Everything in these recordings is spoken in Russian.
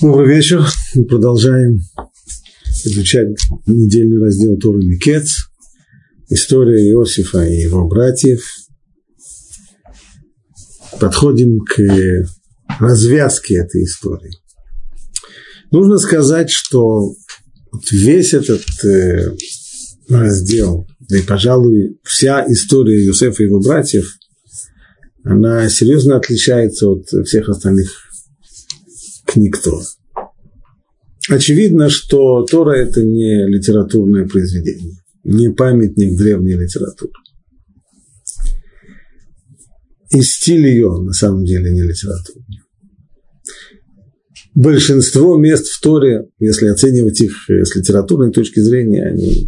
Добрый вечер. Мы продолжаем изучать недельный раздел Торы Микец, история Иосифа и его братьев. Подходим к развязке этой истории. Нужно сказать, что весь этот э, раздел, да и, пожалуй, вся история Иосифа и его братьев, она серьезно отличается от всех остальных книг Тора. Очевидно, что Тора – это не литературное произведение, не памятник древней литературы. И стиль ее на самом деле не литературный. Большинство мест в Торе, если оценивать их с литературной точки зрения, они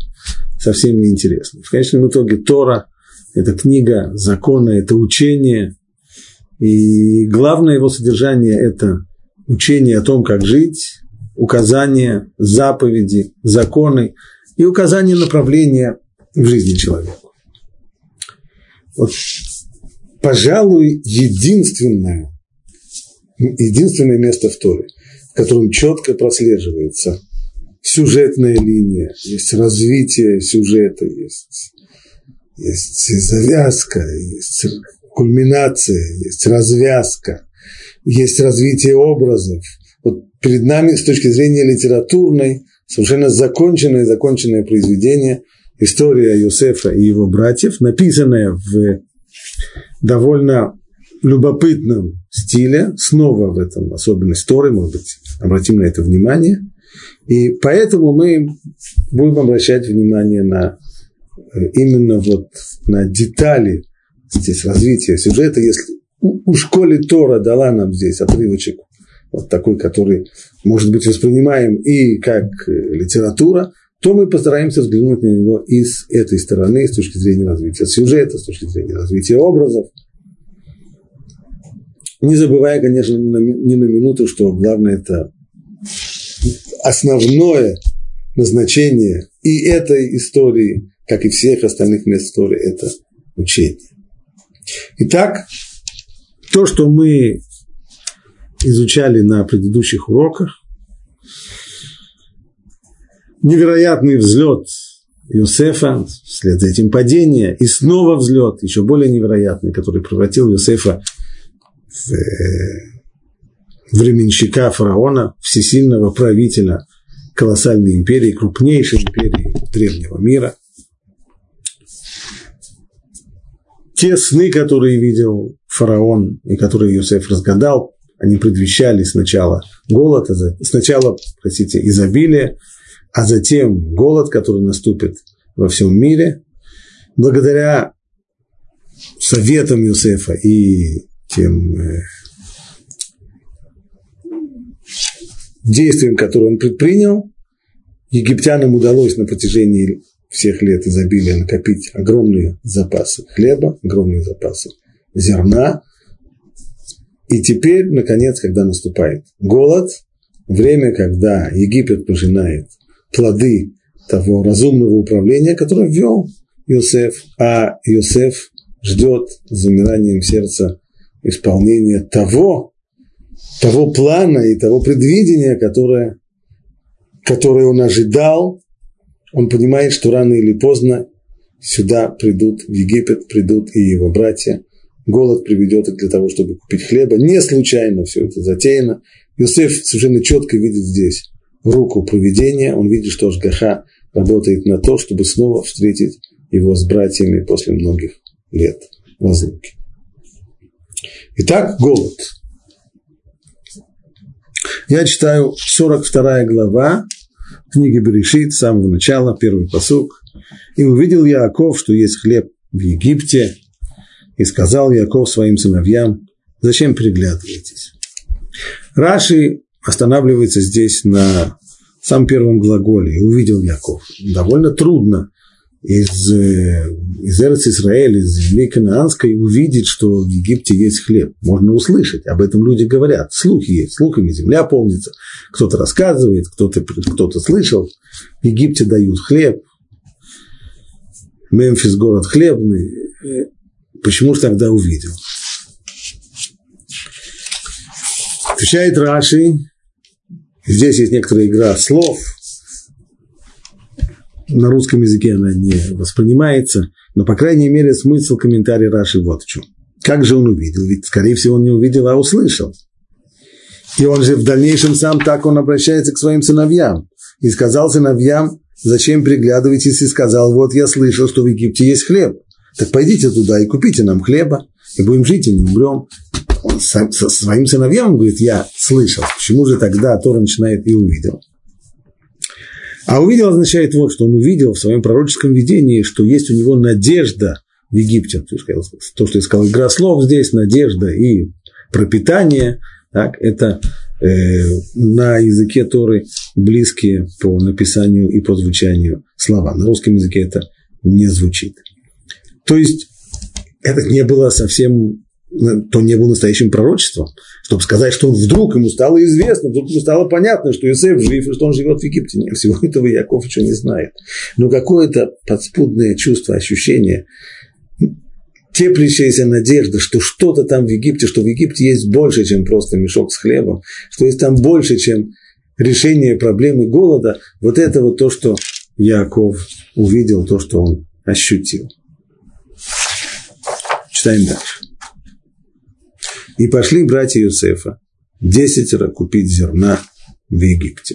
совсем не интересны. В конечном итоге Тора – это книга закона, это учение, и главное его содержание – это учение о том, как жить, указания, заповеди, законы и указания направления в жизни человека. Вот, пожалуй, единственное, единственное место в Торе, в котором четко прослеживается сюжетная линия, есть развитие сюжета, есть, есть завязка, есть кульминация, есть развязка, есть развитие образов. Вот перед нами с точки зрения литературной совершенно законченное, законченное произведение история Юсефа и его братьев, написанная в довольно любопытном стиле, снова в этом особенность Торы, может быть, обратим на это внимание. И поэтому мы будем обращать внимание на э, именно вот на детали здесь развития сюжета, если у, школе Тора дала нам здесь отрывочек, вот такой, который может быть воспринимаем и как э, литература, то мы постараемся взглянуть на него и с этой стороны, с точки зрения развития сюжета, с точки зрения развития образов. Не забывая, конечно, ни на минуту, что главное это основное назначение и этой истории, как и всех остальных мест истории, это учение. Итак, то, что мы изучали на предыдущих уроках, невероятный взлет Иосифа, вслед за этим падение, и снова взлет, еще более невероятный, который превратил Иосифа в э, временщика фараона, всесильного правителя колоссальной империи, крупнейшей империи древнего мира. Те сны, которые видел фараон и которые Иосиф разгадал, они предвещали сначала голод, а сначала, простите, изобилие, а затем голод, который наступит во всем мире. Благодаря советам Иосифа и тем э, действиям, которые он предпринял, египтянам удалось на протяжении всех лет изобилия накопить огромные запасы хлеба, огромные запасы зерна. И теперь, наконец, когда наступает голод, время, когда Египет пожинает плоды того разумного управления, которое ввел Иосиф, а Иосиф ждет с замиранием сердца исполнения того, того плана и того предвидения, которое, которое он ожидал он понимает, что рано или поздно сюда придут, в Египет придут и его братья. Голод приведет их для того, чтобы купить хлеба. Не случайно все это затеяно. Иосиф совершенно четко видит здесь руку проведения. Он видит, что Ашгаха работает на то, чтобы снова встретить его с братьями после многих лет разлуки. Итак, голод. Я читаю 42 глава книги Берешит, с самого начала, первый посук. «И увидел Яаков, что есть хлеб в Египте, и сказал Яаков своим сыновьям, зачем переглядываетесь?» Раши останавливается здесь на самом первом глаголе, увидел Яков. Довольно трудно из, э, из Эрц Израиля, из земли Канаанской увидеть, что в Египте есть хлеб. Можно услышать, об этом люди говорят. Слухи есть, слухами земля полнится. Кто-то рассказывает, кто-то кто слышал. В Египте дают хлеб. Мемфис город хлебный. Почему же тогда увидел? Отвечает Раши, Здесь есть некоторая игра слов. На русском языке она не воспринимается, но, по крайней мере, смысл комментария Раши вот в чем. Как же он увидел? Ведь, скорее всего, он не увидел, а услышал. И он же в дальнейшем сам так он обращается к своим сыновьям. И сказал сыновьям, зачем приглядываетесь, и сказал, вот я слышал, что в Египте есть хлеб. Так пойдите туда и купите нам хлеба, и будем жить, и не умрем. Он со, своим сыновьям говорит, я слышал. Почему же тогда Тора начинает и увидел? А увидел означает вот, что он увидел в своем пророческом видении, что есть у него надежда в Египте. То, что сказал, игра слов здесь, надежда и пропитание, так, это э, на языке Торы близкие по написанию и по звучанию слова. На русском языке это не звучит. То есть это не было совсем, то не было настоящим пророчеством, чтобы сказать, что вдруг ему стало известно, вдруг ему стало понятно, что Иосиф жив и что он живет в Египте. Нет, всего этого Яков еще не знает. Но какое-то подспудное чувство, ощущение, теплящаяся надежда, что что-то там в Египте, что в Египте есть больше, чем просто мешок с хлебом, что есть там больше, чем решение проблемы голода, вот это вот то, что Яков увидел, то, что он ощутил. Читаем дальше. И пошли братья Юсефа десятеро купить зерна в Египте.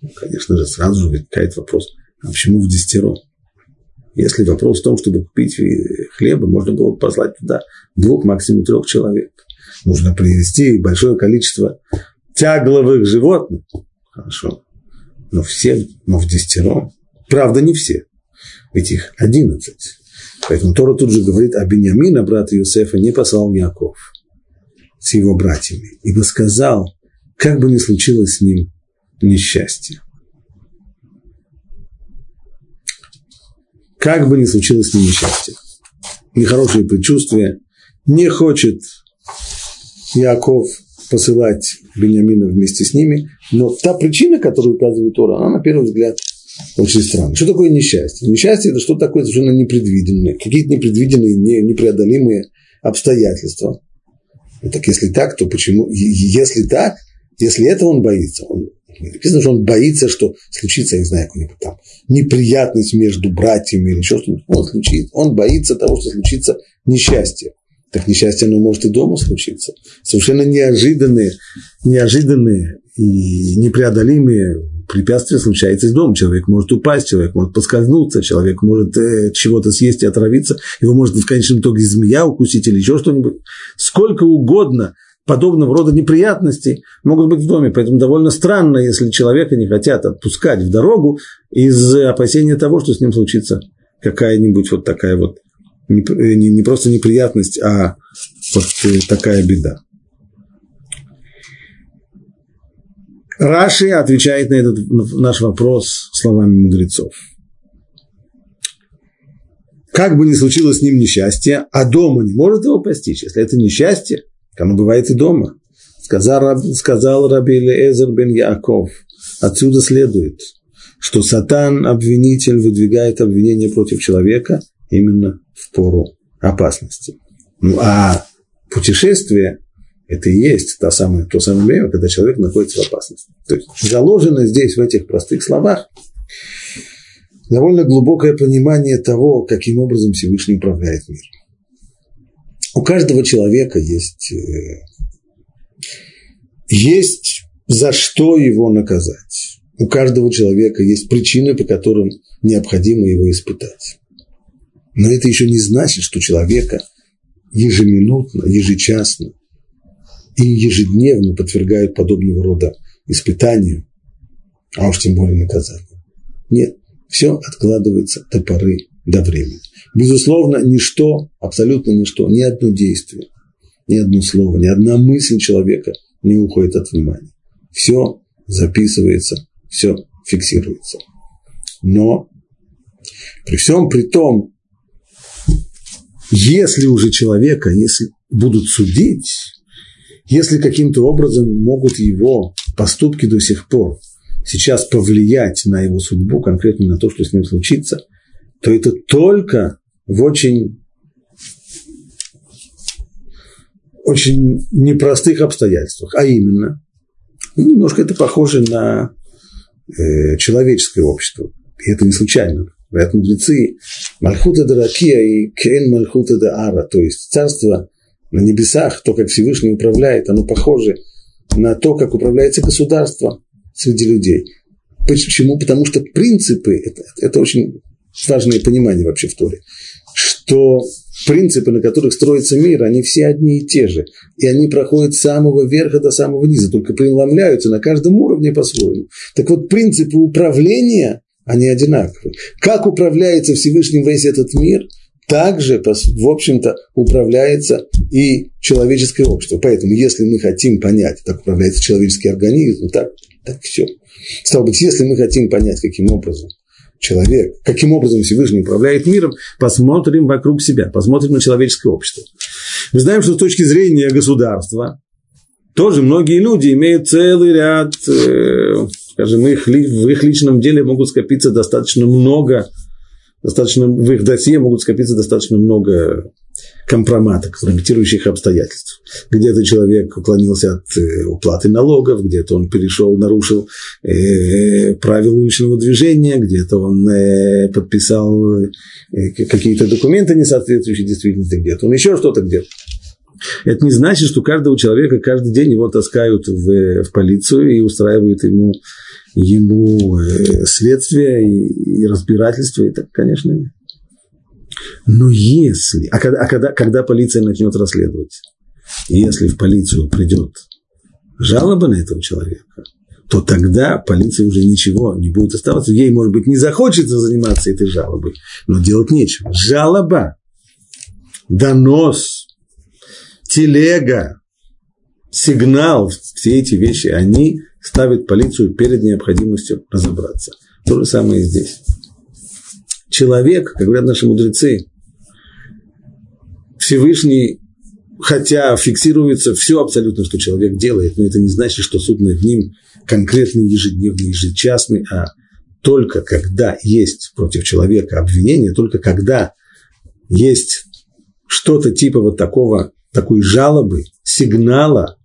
Ну, конечно же, сразу же возникает вопрос, а почему в десятеро? Если вопрос в том, чтобы купить хлеба, можно было бы послать туда двух, максимум трех человек. Нужно привезти большое количество тягловых животных. Хорошо. Но все, но в десятеро. Правда, не все. Ведь их одиннадцать. Поэтому Тора тут же говорит, а Бениамина, брата Иосифа, не послал Яков с его братьями, ибо сказал, как бы ни случилось с ним несчастье. Как бы ни случилось с ним несчастье. Нехорошие предчувствия. Не хочет Яков посылать Бениамина вместе с ними, но та причина, которую указывает Тора, она на первый взгляд очень странно. Что такое несчастье? Несчастье – это что-то такое совершенно непредвиденное, какие-то непредвиденные, не, непреодолимые обстоятельства. Ну, так если так, то почему? Если так, если этого он боится, он, написано, что он боится, что случится, я не знаю, какая-нибудь там неприятность между братьями или еще что-нибудь. Он, случится, он боится того, что случится несчастье. Так несчастье, оно может и дома случиться. Совершенно неожиданные, неожиданные и непреодолимые препятствие случается из дома. Человек может упасть, человек может поскользнуться, человек может э, чего-то съесть и отравиться, его может в конечном итоге змея укусить или еще что-нибудь. Сколько угодно подобного рода неприятностей могут быть в доме. Поэтому довольно странно, если человека не хотят отпускать в дорогу из опасения того, что с ним случится какая-нибудь вот такая вот не, не, не просто неприятность, а вот э, такая беда. Раши отвечает на этот наш вопрос словами мудрецов. Как бы ни случилось с ним несчастье, а дома не может его постичь. Если это несчастье, оно бывает и дома. Сказал, сказал Раби Элезер бен Яков. Отсюда следует, что сатан, обвинитель, выдвигает обвинение против человека именно в пору опасности. Ну а путешествие это и есть то самое, то самое время, когда человек находится в опасности. То есть заложено здесь, в этих простых словах, довольно глубокое понимание того, каким образом Всевышний управляет миром. У каждого человека есть, э, есть за что его наказать. У каждого человека есть причины, по которым необходимо его испытать. Но это еще не значит, что человека ежеминутно, ежечасно и ежедневно подвергают подобного рода испытанию, а уж тем более наказанию. Нет, все откладывается до поры, до времени. Безусловно, ничто, абсолютно ничто, ни одно действие, ни одно слово, ни одна мысль человека не уходит от внимания. Все записывается, все фиксируется. Но при всем при том, если уже человека, если будут судить, если каким-то образом могут его поступки до сих пор сейчас повлиять на его судьбу, конкретно на то, что с ним случится, то это только в очень, очень непростых обстоятельствах. А именно, Ну, немножко это похоже на э, человеческое общество. И это не случайно. Говорят мудрецы, Мальхута да Ракия и Кен Мальхута Ара, то есть царство на небесах, то, как Всевышний управляет, оно похоже на то, как управляется государство среди людей. Почему? Потому что принципы, это, это очень важное понимание вообще в Торе, что принципы, на которых строится мир, они все одни и те же. И они проходят с самого верха до самого низа, только преломляются на каждом уровне по-своему. Так вот, принципы управления, они одинаковые. Как управляется Всевышним весь этот мир, также, в общем-то, управляется и человеческое общество. Поэтому, если мы хотим понять, как управляется человеческий организм, так, так все. Стало быть, если мы хотим понять, каким образом человек, каким образом Всевышний управляет миром, посмотрим вокруг себя, посмотрим на человеческое общество. Мы знаем, что с точки зрения государства, тоже многие люди имеют целый ряд, э, скажем, их, в их личном деле могут скопиться достаточно много, достаточно, в их досье могут скопиться достаточно много компромата, компрометирующих обстоятельств. Где-то человек уклонился от э, уплаты налогов, где-то он перешел, нарушил э, правила уличного движения, где-то он э, подписал э, какие-то документы, не соответствующие действительности, где-то он еще что-то где-то. Это не значит, что каждого человека каждый день его таскают в, в полицию и устраивают ему, ему э, следствие и, и разбирательство. И так, конечно, нет. Но если, а когда, а когда, когда полиция начнет расследовать, если в полицию придет жалоба на этого человека, то тогда полиция уже ничего не будет оставаться. Ей, может быть, не захочется заниматься этой жалобой, но делать нечего. Жалоба, донос, телега, сигнал, все эти вещи, они ставят полицию перед необходимостью разобраться. То же самое и здесь человек, как говорят наши мудрецы, Всевышний, хотя фиксируется все абсолютно, что человек делает, но это не значит, что суд над ним конкретный, ежедневный, ежечасный, а только когда есть против человека обвинение, только когда есть что-то типа вот такого, такой жалобы, сигнала,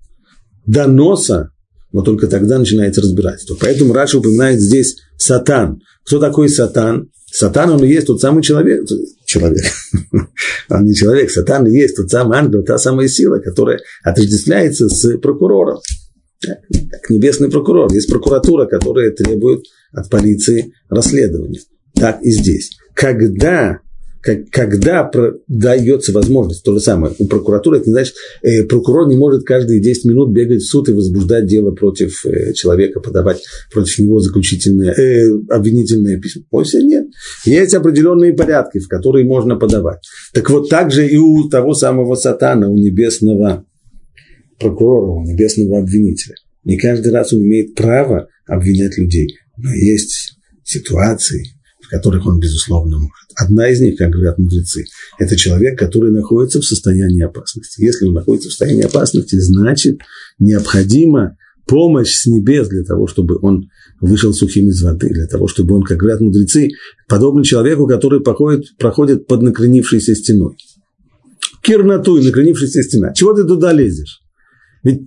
доноса, но только тогда начинается разбирательство. Поэтому Раша упоминает здесь сатан. Кто такой сатан? Сатан, он и есть тот самый человек, человек, он не человек, сатан и есть тот самый ангел, та самая сила, которая отождествляется с прокурором. Как небесный прокурор. Есть прокуратура, которая требует от полиции расследования. Так и здесь. Когда как, когда дается возможность, то же самое, у прокуратуры, это не значит, э, прокурор не может каждые 10 минут бегать в суд и возбуждать дело против э, человека, подавать против него заключительное, э, обвинительное письмо. Вовсе нет. Есть определенные порядки, в которые можно подавать. Так вот, так же и у того самого сатана, у небесного прокурора, у небесного обвинителя. Не каждый раз он имеет право обвинять людей, но есть ситуации, которых он, безусловно, может. Одна из них, как говорят мудрецы, это человек, который находится в состоянии опасности. Если он находится в состоянии опасности, значит, необходима помощь с небес для того, чтобы он вышел сухим из воды, для того, чтобы он, как говорят мудрецы, подобный человеку, который проходит, проходит под накренившейся стеной. Кирнатуй, накренившаяся стена. Чего ты туда лезешь? Ведь,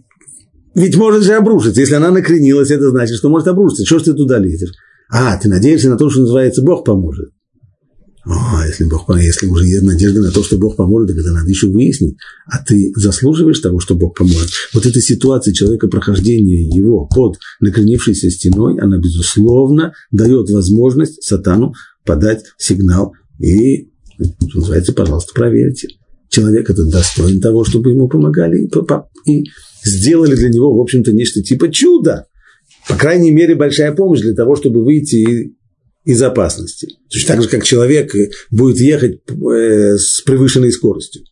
ведь может же обрушиться. Если она накренилась, это значит, что может обрушиться. Чего ж ты туда лезешь? А, ты надеешься на то, что называется Бог поможет. О, если, Бог, если уже есть надежда на то, что Бог поможет, так это надо еще выяснить. А ты заслуживаешь того, что Бог поможет? Вот эта ситуация человека прохождения его под накренившейся стеной, она, безусловно, дает возможность сатану подать сигнал. И, что называется, пожалуйста, проверьте. Человек этот достоин того, чтобы ему помогали и, и сделали для него, в общем-то, нечто типа чуда. По крайней мере, большая помощь для того, чтобы выйти из опасности. Точно так же, как человек будет ехать э, с превышенной скоростью.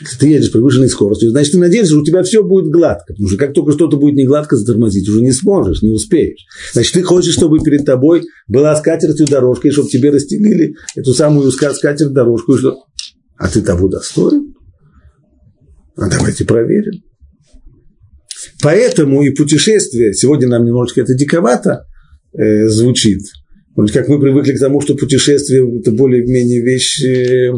Если ты едешь с превышенной скоростью, значит, ты надеешься, что у тебя все будет гладко. Потому что как только что-то будет не гладко, затормозить уже не сможешь, не успеешь. Значит, ты хочешь, чтобы перед тобой была скатертью дорожка, и чтобы тебе расстелили эту самую скатерть дорожку. И что? А ты того достоин? А давайте проверим. Поэтому и путешествие, сегодня нам немножечко это диковато э, звучит – может, как мы привыкли к тому, что путешествие – это более-менее вещь э,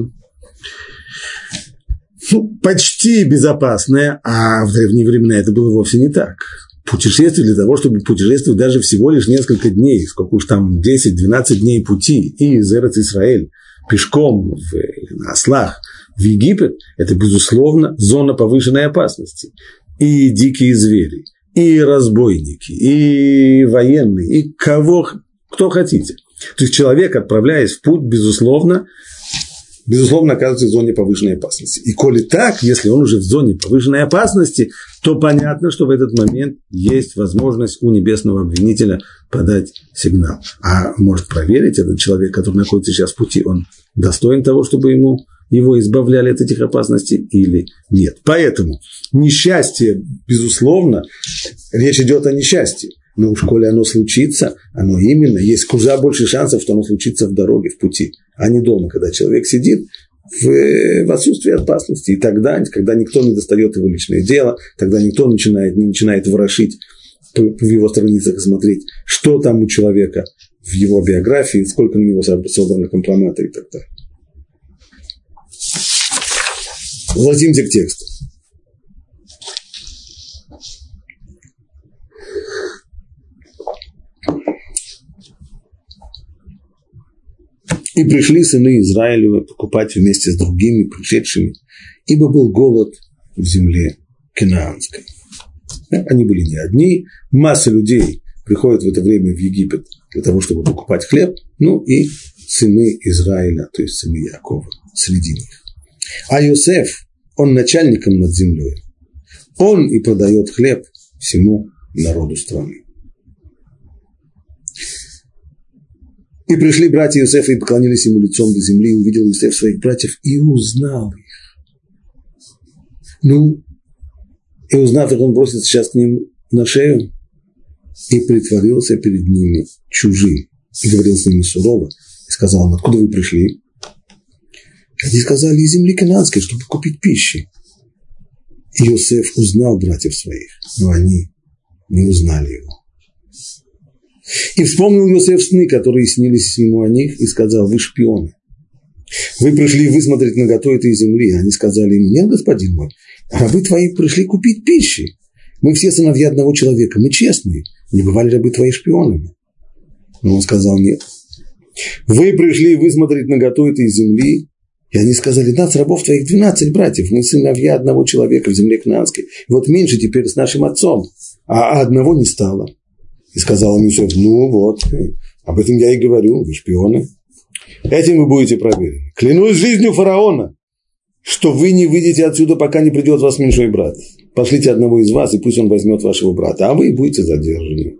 ну, почти безопасная, а в древние времена это было вовсе не так. путешествие для того, чтобы путешествовать даже всего лишь несколько дней, сколько уж там, 10-12 дней пути и из Эрец Израиль пешком в, на ослах в Египет, это, безусловно, зона повышенной опасности. И дикие звери, и разбойники, и военные, и кого, кто хотите. То есть человек, отправляясь в путь, безусловно, безусловно, оказывается в зоне повышенной опасности. И коли так, если он уже в зоне повышенной опасности, то понятно, что в этот момент есть возможность у небесного обвинителя подать сигнал. А может проверить этот человек, который находится сейчас в пути, он достоин того, чтобы ему его избавляли от этих опасностей или нет. Поэтому несчастье, безусловно, речь идет о несчастье. Но уж коли оно случится, оно именно, есть куда больше шансов, что оно случится в дороге, в пути, а не дома, когда человек сидит в, в отсутствии опасности. И тогда, когда никто не достает его личное дело, тогда никто начинает, не начинает ворошить в его страницах смотреть, что там у человека в его биографии, сколько на него создано компромата и так далее. Возвратимся к тексту. И пришли сыны Израилевы покупать вместе с другими пришедшими, ибо был голод в земле Канаанской. Они были не одни, масса людей приходит в это время в Египет для того, чтобы покупать хлеб, ну и сыны Израиля, то есть сыны Якова среди них. А Йосеф, он начальником над землей. Он и продает хлеб всему народу страны. И пришли братья Иосифа и поклонились ему лицом до земли, и увидел Иосиф своих братьев и узнал их. Ну, и узнав их, он бросится сейчас к ним на шею и притворился перед ними чужим. И говорил с ними сурово, и сказал им, откуда вы пришли? Они сказали, из земли канадской, чтобы купить пищи. И Иосиф узнал братьев своих, но они не узнали его. И вспомнил Йосеф сны, которые снились ему о них, и сказал, вы шпионы. Вы пришли высмотреть наготу этой земли. Они сказали ему, нет, господин мой, рабы твои пришли купить пищи. Мы все сыновья одного человека, мы честные. Не бывали рабы твои шпионами. Но он сказал, нет. Вы пришли высмотреть наготу этой земли, и они сказали, нас, рабов твоих, 12 братьев, мы сыновья одного человека в земле Кнаанской. Вот меньше теперь с нашим отцом, а одного не стало. И сказал им Иосиф, ну вот, об этом я и говорю, вы шпионы. Этим вы будете проверены. Клянусь жизнью фараона, что вы не выйдете отсюда, пока не придет вас меньшой брат. Пошлите одного из вас, и пусть он возьмет вашего брата, а вы будете задержаны.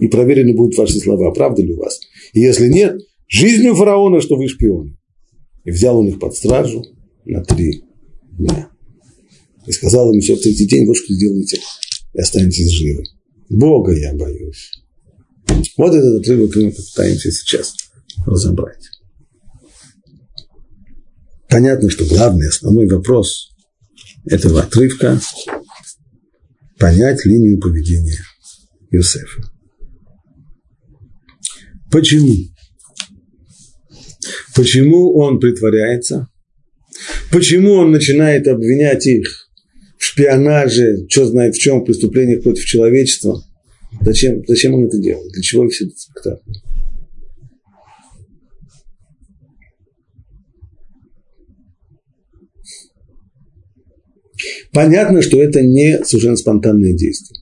И проверены будут ваши слова, правда ли у вас. И если нет, жизнью фараона, что вы шпионы. И взял он их под стражу на три дня. И сказал им, все в третий день, вот что сделаете, и останетесь живы. Бога я боюсь. Вот этот отрывок мы попытаемся сейчас разобрать. Понятно, что главный, основной вопрос этого отрывка – понять линию поведения Иосифа. Почему? Почему он притворяется? Почему он начинает обвинять их в шпионаже, что знает в чем, в преступлениях против человечества. Зачем, зачем он это делает? Для чего весь этот спектакль? Понятно, что это не совершенно спонтанное действие.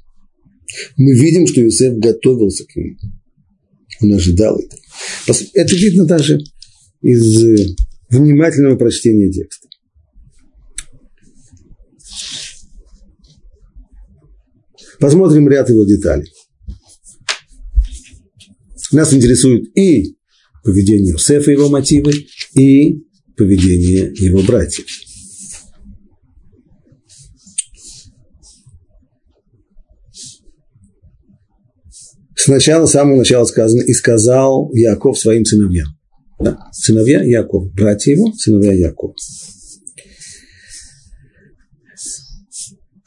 Мы видим, что Иосиф готовился к нему. Он ожидал это. Это видно даже из внимательного прочтения текста. Посмотрим ряд его деталей. Нас интересует и поведение Иосифа, его мотивы, и поведение его братьев. Сначала, с самого начала сказано, и сказал Яков своим сыновьям. Да, сыновья Яков, братья его, сыновья Якова.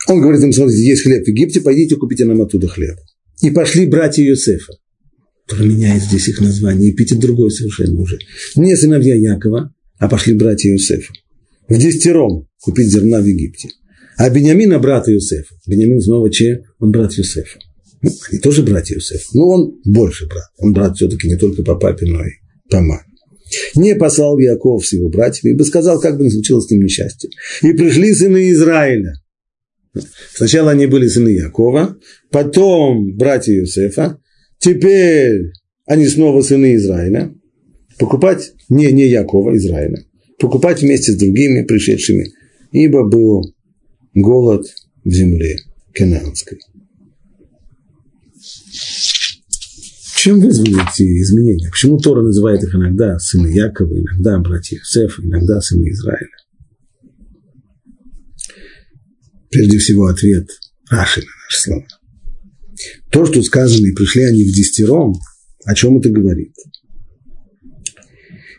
Он говорит им, смотрите, есть хлеб в Египте, пойдите купите нам оттуда хлеб. И пошли братья Юсефа. Променяет здесь их название, эпитет другой совершенно уже. Не сыновья Якова, а пошли братья Юсефа. В десятером купить зерна в Египте. А Бениамина брат Юсефа. Бениамин снова че? Он брат Юсефа. Ну, они тоже братья Юсефа. Но он больше брат. Он брат все-таки не только по папе, но и по маме. Не послал Яков с его братьями, ибо сказал, как бы ни случилось с ним несчастье. И пришли сыны Израиля. Сначала они были сыны Якова, потом братья Юсефа, теперь они снова сыны Израиля. Покупать, не, не Якова, Израиля, покупать вместе с другими пришедшими, ибо был голод в земле Канаанской. Чем вызвали эти изменения? Почему Тора называет их иногда сыны Якова, иногда братья Иосифа, иногда сыны Израиля? Прежде всего ответ Раши на наши слова. То, что сказано, и пришли они в десятером, о чем это говорит?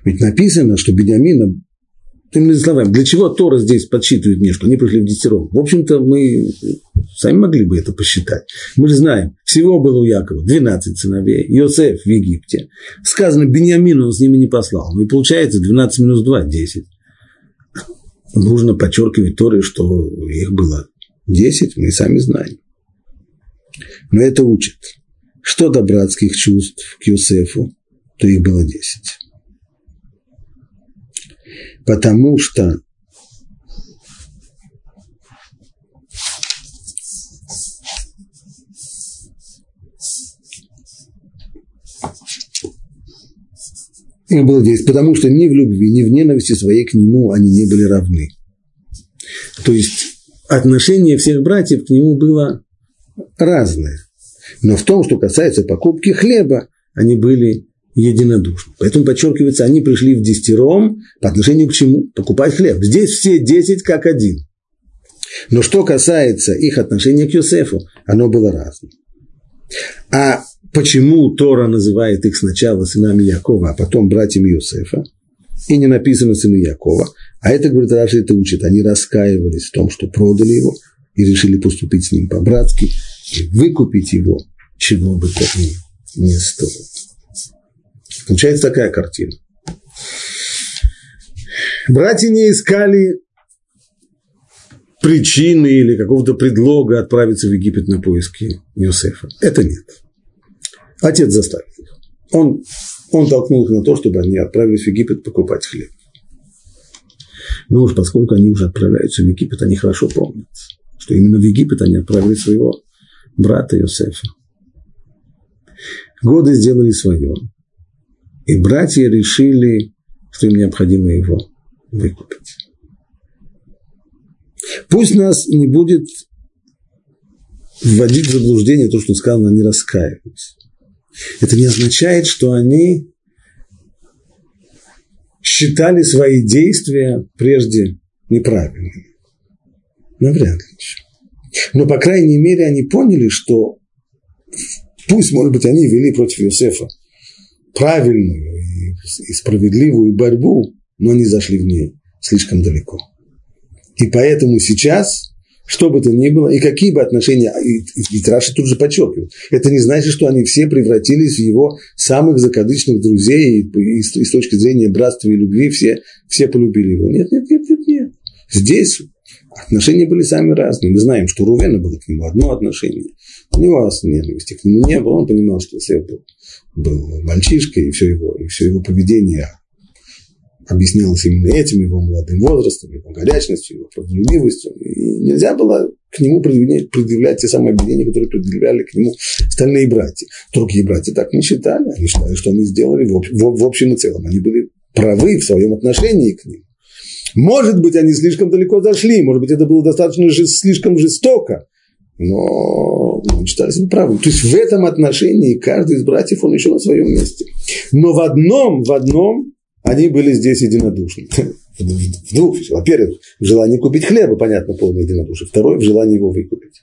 Ведь написано, что Бениамина Иными словами, для чего Тора здесь подсчитывает мне, что они пришли в десятером? В общем-то, мы сами могли бы это посчитать. Мы же знаем, всего было у Якова 12 сыновей, Йосеф в Египте. Сказано, Бениамин он с ними не послал. Ну и получается 12 минус 2 – 10. Нужно подчеркивать Торы, что их было 10, мы сами знаем. Но это учит. Что до братских чувств к Йосефу, то их было 10 потому что их было здесь, потому что ни в любви, ни в ненависти своей к нему они не были равны. То есть отношение всех братьев к нему было разное. Но в том, что касается покупки хлеба, они были единодушны. Поэтому подчеркивается, они пришли в десятером по отношению к чему? Покупать хлеб. Здесь все десять как один. Но что касается их отношения к Йосефу, оно было разным. А почему Тора называет их сначала сынами Якова, а потом братьями Йосефа? И не написано сыны Якова. А это, говорит Раши, это учит. Они раскаивались в том, что продали его, и решили поступить с ним по-братски, и выкупить его, чего бы то ни, не стоило. Получается такая картина. Братья не искали причины или какого-то предлога отправиться в Египет на поиски Иосифа. Это нет. Отец заставил их. Он, он толкнул их на то, чтобы они отправились в Египет покупать хлеб. Но уж поскольку они уже отправляются в Египет, они хорошо помнят, что именно в Египет они отправили своего брата Иосифа. Годы сделали свое. И братья решили, что им необходимо его выкупить. Пусть нас не будет вводить в заблуждение то, что сказано, они раскаивались. Это не означает, что они считали свои действия прежде неправильными. Навряд ли. Но, по крайней мере, они поняли, что пусть, может быть, они вели против Иосифа правильную и справедливую борьбу, но они зашли в ней слишком далеко. И поэтому сейчас, что бы то ни было, и какие бы отношения, и Раши тут же подчеркивает, это не значит, что они все превратились в его самых закадычных друзей, и, и, и с точки зрения братства и любви все, все полюбили его. Нет, нет, нет, нет, нет. Здесь отношения были сами разные. Мы знаем, что у Рувена было к нему одно отношение, у него ненависти к нему не было, он понимал, что Сев был был мальчишкой, и все его, и все его поведение объяснялось именно этим, его молодым возрастом, его горячностью, его правдолюбивостью. И нельзя было к нему предъявлять, предъявлять те самые обвинения, которые предъявляли к нему остальные братья. Другие братья так не считали. Они считали, что они сделали в, в, в общем и целом. Они были правы в своем отношении к ним. Может быть, они слишком далеко зашли, может быть, это было достаточно слишком жестоко, но он считали себя правым. То есть в этом отношении каждый из братьев, он еще на своем месте. Но в одном, в одном они были здесь единодушны. В двух Во-первых, в желании купить хлеба, понятно, полное единодушие. Второе, в желании его выкупить.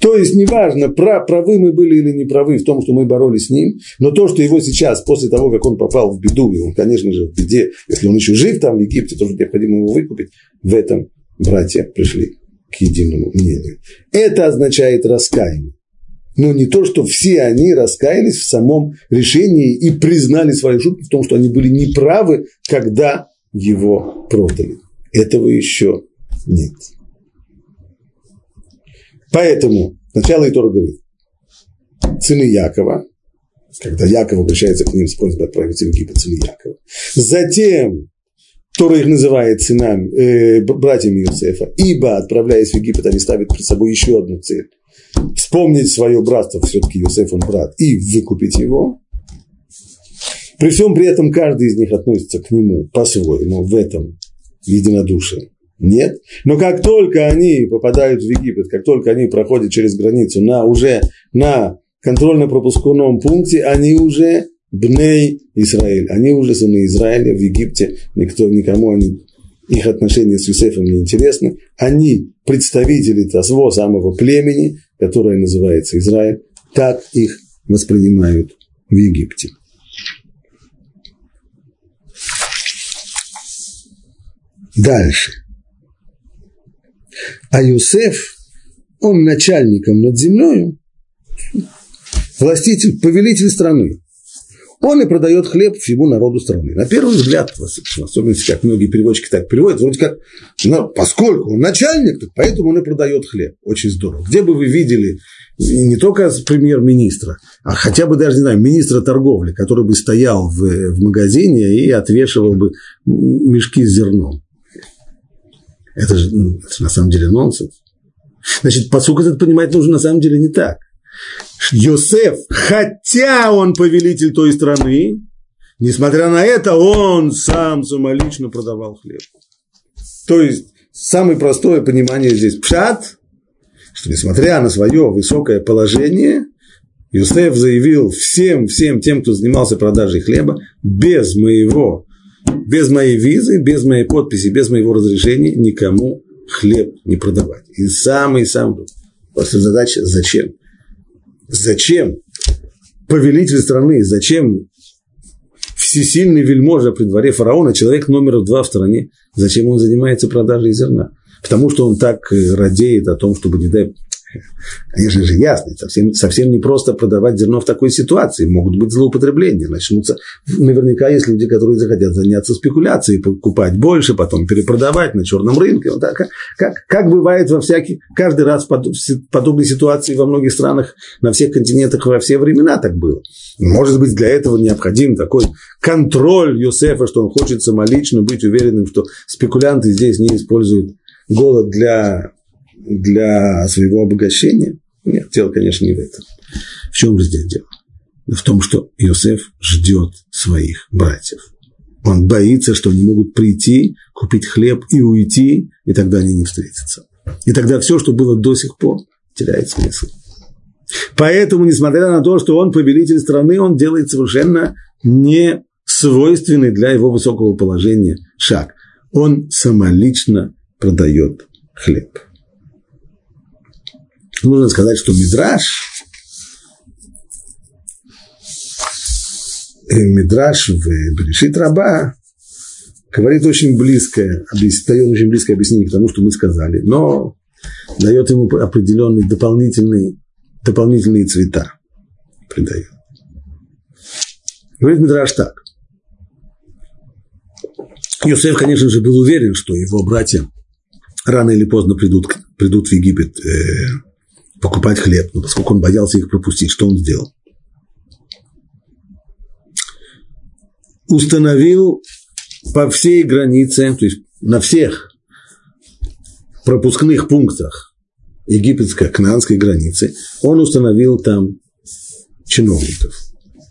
То есть, неважно, прав, правы мы были или не правы в том, что мы боролись с ним, но то, что его сейчас, после того, как он попал в беду, и он, конечно же, в беде, если он еще жив там в Египте, то необходимо его выкупить, в этом братья пришли к единому мнению. Это означает раскаяние. Но не то, что все они раскаялись в самом решении и признали свои ошибки в том, что они были неправы, когда его продали. Этого еще нет. Поэтому сначала Итор говорит, сыны Якова, когда Яков обращается к ним с просьбой отправить в Египет сыны Якова. Затем Тора их называет сынами, э, братьями Иосифа, ибо, отправляясь в Египет, они ставят перед собой еще одну цель. Вспомнить свое братство, все-таки Иосиф он брат, и выкупить его. При всем при этом каждый из них относится к нему по-своему в этом единодушии. Нет. Но как только они попадают в Египет, как только они проходят через границу на, уже на контрольно-пропускном пункте, они уже Бней Израиль. Они уже сыны Израиля в Египте. Никто, никому они, их отношения с Юсефом не интересны. Они представители того самого племени, которое называется Израиль. Так их воспринимают в Египте. Дальше. А Юсеф, он начальником над землей, властитель, повелитель страны. Он и продает хлеб всему народу страны. На первый взгляд, в особенности, как многие переводчики так переводят, вроде как, ну, поскольку он начальник, так поэтому он и продает хлеб. Очень здорово. Где бы вы видели не только премьер-министра, а хотя бы даже, не знаю, министра торговли, который бы стоял в, в магазине и отвешивал бы мешки с зерном. Это же, ну, это на самом деле нонсенс. Значит, посук этот понимать нужно на самом деле не так. Йосеф, хотя он повелитель той страны, несмотря на это, он сам самолично продавал хлеб. То есть, самое простое понимание здесь пшат, что несмотря на свое высокое положение, Юсеф заявил всем, всем тем, кто занимался продажей хлеба, без моего, без моей визы, без моей подписи, без моего разрешения никому хлеб не продавать. И самый-самый просто задача зачем? Зачем повелитель страны, зачем всесильный вельможа при дворе фараона, человек номер два в стране, зачем он занимается продажей зерна? Потому что он так э, радеет о том, чтобы, не дай Конечно же, ясно, совсем, совсем не просто продавать зерно в такой ситуации. Могут быть злоупотребления. Начнутся, наверняка есть люди, которые захотят заняться спекуляцией, покупать больше, потом перепродавать на черном рынке. Вот так, как, как бывает во всяких, каждый раз в подобной ситуации во многих странах, на всех континентах во все времена так было. Может быть, для этого необходим такой контроль Юсефа, что он хочет самолично быть уверенным, что спекулянты здесь не используют голод для для своего обогащения? Нет, дело, конечно, не в этом. В чем же здесь дело? В том, что Иосиф ждет своих братьев. Он боится, что они могут прийти, купить хлеб и уйти, и тогда они не встретятся. И тогда все, что было до сих пор, теряет смысл. Поэтому, несмотря на то, что он повелитель страны, он делает совершенно не свойственный для его высокого положения шаг. Он самолично продает хлеб. Нужно сказать, что Мидраш, э, Мидраш в Берешит Раба говорит очень близкое, дает очень близкое объяснение к тому, что мы сказали, но дает ему определенные дополнительные, дополнительные цвета. Придает. Говорит Мидраш так. Йосеф, конечно же, был уверен, что его братья рано или поздно придут, придут в Египет э, покупать хлеб. Но поскольку он боялся их пропустить, что он сделал? Установил по всей границе, то есть на всех пропускных пунктах египетско-кнанской границы, он установил там чиновников.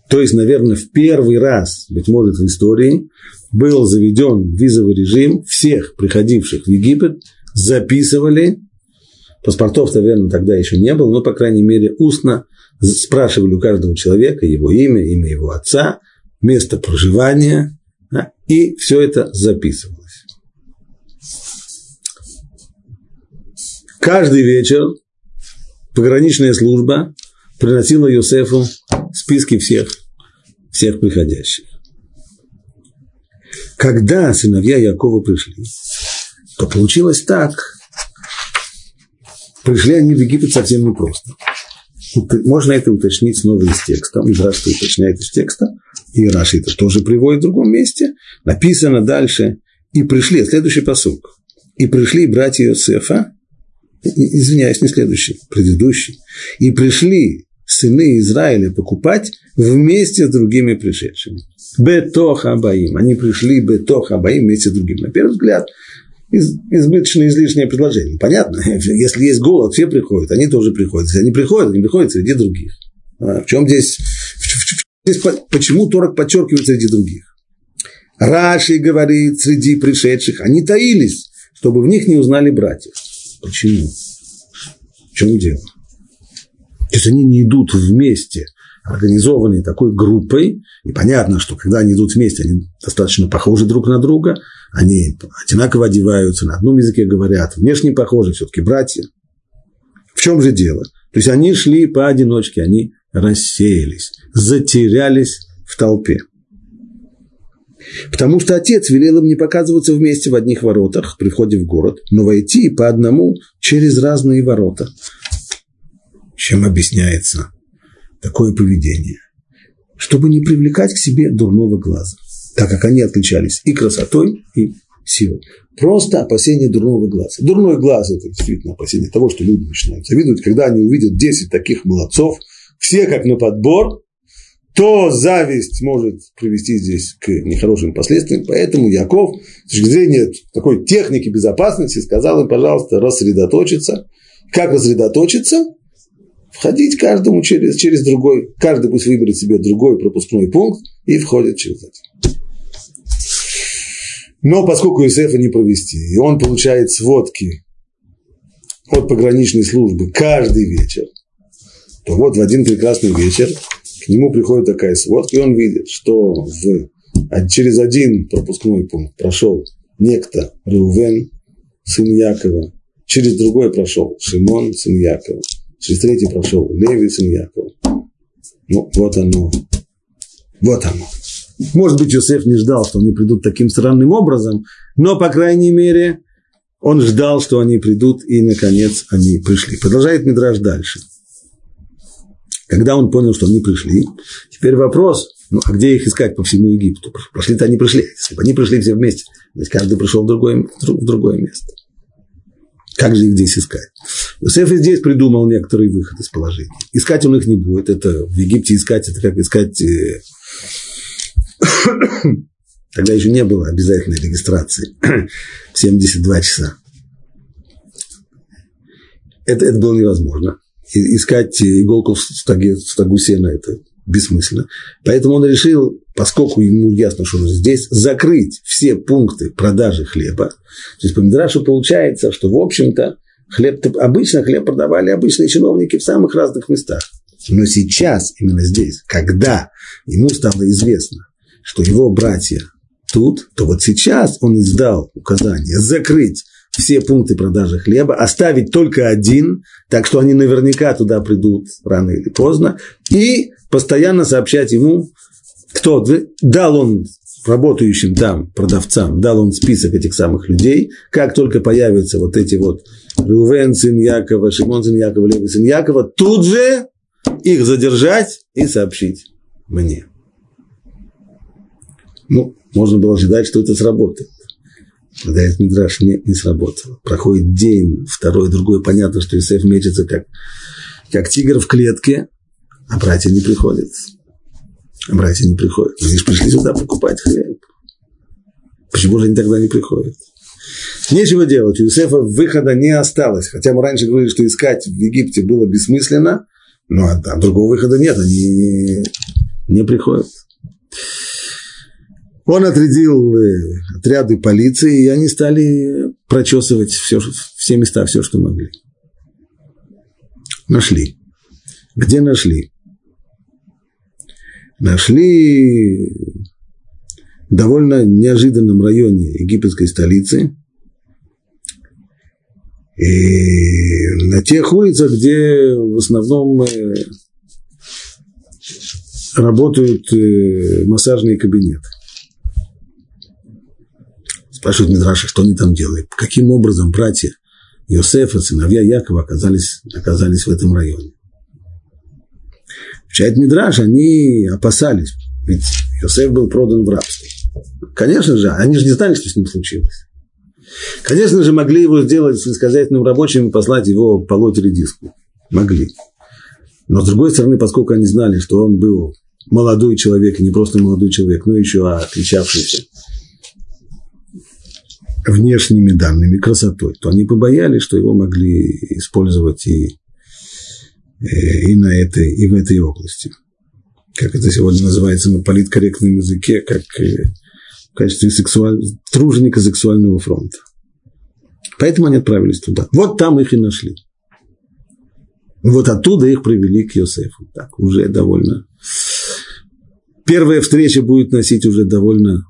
То есть, наверное, в первый раз, быть может, в истории был заведен визовый режим, всех приходивших в Египет записывали Паспортов, наверное, тогда еще не было, но, по крайней мере, устно спрашивали у каждого человека его имя, имя его отца, место проживания, да, и все это записывалось. Каждый вечер пограничная служба приносила Йосефу списки всех, всех приходящих. Когда сыновья Якова пришли, то получилось так – Пришли они в Египет совсем непросто. Можно это уточнить снова из текста. Мидраш уточняет из текста. И Раши это тоже приводит в другом месте. Написано дальше. И пришли, следующий посук. И пришли братья Иосифа извиняюсь, не следующий, предыдущий. И пришли сыны Израиля покупать вместе с другими пришедшими. Бетох Абаим. Они пришли Бетох Абаим вместе с другими. На первый взгляд, из, избыточное, излишнее предложение. Понятно, если есть голод, все приходят, они тоже приходят. Если они приходят, они приходят среди других. А в чем здесь, в, в, в, здесь почему Торок подчеркивает среди других? Раши говорит, среди пришедших, они таились, чтобы в них не узнали братья. Почему? В чем дело? То есть они не идут вместе, организованные такой группой, и понятно, что когда они идут вместе, они достаточно похожи друг на друга, они одинаково одеваются, на одном языке говорят, внешне похожи, все-таки братья. В чем же дело? То есть они шли поодиночке, они рассеялись, затерялись в толпе. Потому что отец велел им не показываться вместе в одних воротах при входе в город, но войти по одному через разные ворота. Чем объясняется такое поведение? Чтобы не привлекать к себе дурного глаза, так как они отличались и красотой, и силой. Просто опасение дурного глаза. Дурной глаз – это действительно опасение того, что люди начинают завидовать, когда они увидят 10 таких молодцов, все как на подбор, то зависть может привести здесь к нехорошим последствиям. Поэтому Яков, с точки зрения такой техники безопасности, сказал им, пожалуйста, рассредоточиться. Как рассредоточиться? Входить каждому через, через другой. Каждый пусть выберет себе другой пропускной пункт и входит через это. Но поскольку Юсефа не провести, и он получает сводки от пограничной службы каждый вечер, то вот в один прекрасный вечер к нему приходит такая сводка, и он видит, что в, через один пропускной пункт прошел некто Рувен, сын Якова, через другой прошел Шимон, сын Якова, через третий прошел Леви, сын Якова. Ну, вот оно. Вот оно. Может быть, Йосеф не ждал, что они придут таким странным образом, но, по крайней мере, он ждал, что они придут, и, наконец, они пришли. Продолжает Мидраж дальше. Когда он понял, что они пришли, теперь вопрос, ну а где их искать по всему Египту? Прошли-то они пришли. Если бы они пришли все вместе, ведь каждый пришел в другое, в другое место. Как же их здесь искать? Иосиф и здесь придумал некоторый выход из положения. Искать он их не будет. Это в Египте искать, это как искать... Тогда еще не было обязательной регистрации. 72 часа. Это, это было невозможно искать иголку в стаге, в стагу сена, это бессмысленно. Поэтому он решил, поскольку ему ясно, что он здесь, закрыть все пункты продажи хлеба. То есть по Мидрашу получается, что, в общем-то, хлеб, обычно хлеб продавали обычные чиновники в самых разных местах. Но сейчас, именно здесь, когда ему стало известно, что его братья тут, то вот сейчас он издал указание закрыть все пункты продажи хлеба, оставить только один, так что они наверняка туда придут рано или поздно, и постоянно сообщать ему, кто дал он работающим там продавцам, дал он список этих самых людей, как только появятся вот эти вот Рувен, сын Якова, Шимон, сын Якова, Леви, сын Якова, тут же их задержать и сообщить мне. Ну, можно было ожидать, что это сработает. Когда этот мидраж не, не сработал. Проходит день, второй, другой. Понятно, что Исаев мечется как, как тигр в клетке, а братья не приходят. А братья не приходят. Они же пришли сюда покупать хлеб. Почему же они тогда не приходят? Нечего делать, у Юсефа выхода не осталось. Хотя мы раньше говорили, что искать в Египте было бессмысленно, но а другого выхода нет, они не приходят. Он отрядил э, отряды полиции, и они стали прочесывать все, все места, все, что могли. Нашли. Где нашли? Нашли в довольно неожиданном районе египетской столицы. И на тех улицах, где в основном э, работают э, массажные кабинеты. Спрашивают Мидраши, что они там делают. Каким образом братья Иосифа, сыновья Якова оказались, оказались в этом районе. Включает Мидраш, они опасались, ведь Иосиф был продан в рабство. Конечно же, они же не знали, что с ним случилось. Конечно же, могли его сделать сельскохозяйственным рабочим и послать его полоть редиску. Могли. Но с другой стороны, поскольку они знали, что он был молодой человек, и не просто молодой человек, но еще отличавшийся внешними данными, красотой, то они побоялись, что его могли использовать и, и, на этой, и в этой области. Как это сегодня называется на политкорректном языке, как э, в качестве сексуаль... труженика сексуального фронта. Поэтому они отправились туда. Вот там их и нашли. Вот оттуда их привели к Йосефу. Так, уже довольно... Первая встреча будет носить уже довольно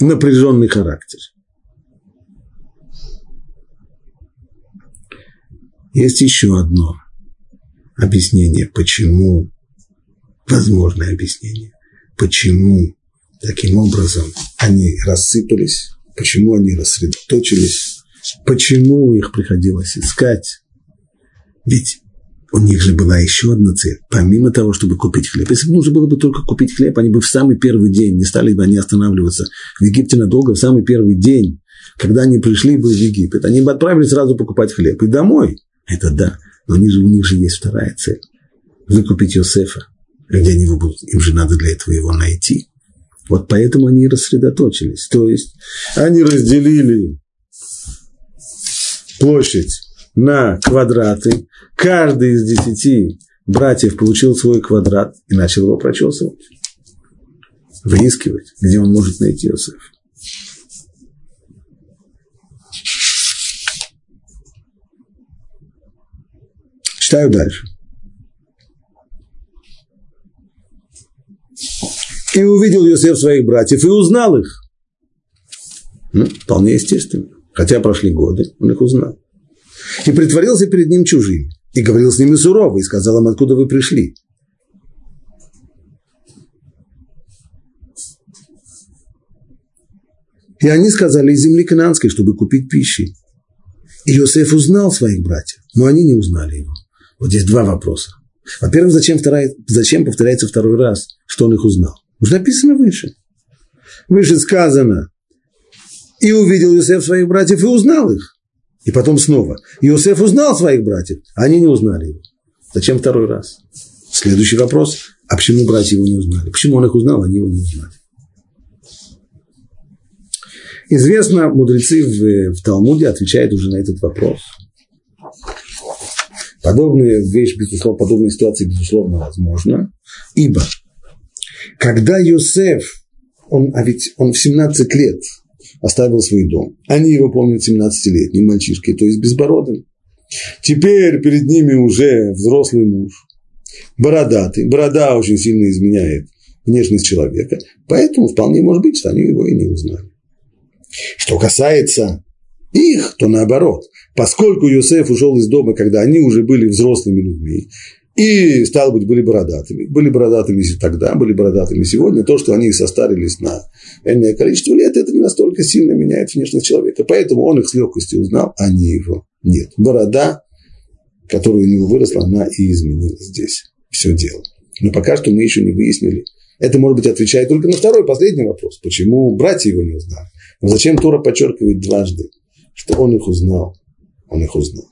напряженный характер. Есть еще одно объяснение, почему, возможное объяснение, почему таким образом они рассыпались, почему они рассредоточились, почему их приходилось искать. Ведь у них же была еще одна цель, помимо того, чтобы купить хлеб. Если бы нужно было бы только купить хлеб, они бы в самый первый день, не стали бы они останавливаться в Египте надолго, в самый первый день, когда они пришли бы в Египет, они бы отправились сразу покупать хлеб и домой. Это да, но у них же, у них же есть вторая цель. Выкупить Йосефа. Где они его будут? Им же надо для этого его найти. Вот поэтому они и рассредоточились. То есть они разделили площадь на квадраты. Каждый из десяти братьев получил свой квадрат и начал его прочесывать. Выискивать, где он может найти Иосиф. Читаю дальше. И увидел Иосиф своих братьев и узнал их. Ну, вполне естественно. Хотя прошли годы, он их узнал. И притворился перед ним чужим. И говорил с ними сурово, и сказал им, откуда вы пришли. И они сказали из земли кананской, чтобы купить пищи. И Иосиф узнал своих братьев, но они не узнали его. Вот здесь два вопроса. Во-первых, зачем, зачем повторяется второй раз, что он их узнал? Уже написано выше. Выше сказано, и увидел Иосиф своих братьев и узнал их. И потом снова. Иосиф узнал своих братьев, а они не узнали его. Зачем второй раз? Следующий вопрос. А почему братья его не узнали? Почему он их узнал, а они его не узнали? Известно, мудрецы в, в Талмуде отвечают уже на этот вопрос. Подобная вещь, безусловно, подобная ситуация, безусловно, возможна. Ибо, когда Йосеф, он, а ведь он в 17 лет оставил свой дом, они его помнят 17-летним мальчишкой, то есть безбородым. Теперь перед ними уже взрослый муж, бородатый. Борода очень сильно изменяет внешность человека, поэтому вполне может быть, что они его и не узнали. Что касается их, то наоборот. Поскольку Юсеф ушел из дома, когда они уже были взрослыми людьми, и, стало быть, были бородатыми. Были бородатыми тогда, были бородатыми сегодня. То, что они состарились на энное количество лет, это не настолько сильно меняет внешность человека. Поэтому он их с легкостью узнал, а не его нет. Борода, которая у него выросла, она и изменила здесь все дело. Но пока что мы еще не выяснили. Это, может быть, отвечает только на второй, последний вопрос. Почему братья его не узнали? Но зачем Тора подчеркивает дважды, что он их узнал? Он их узнал.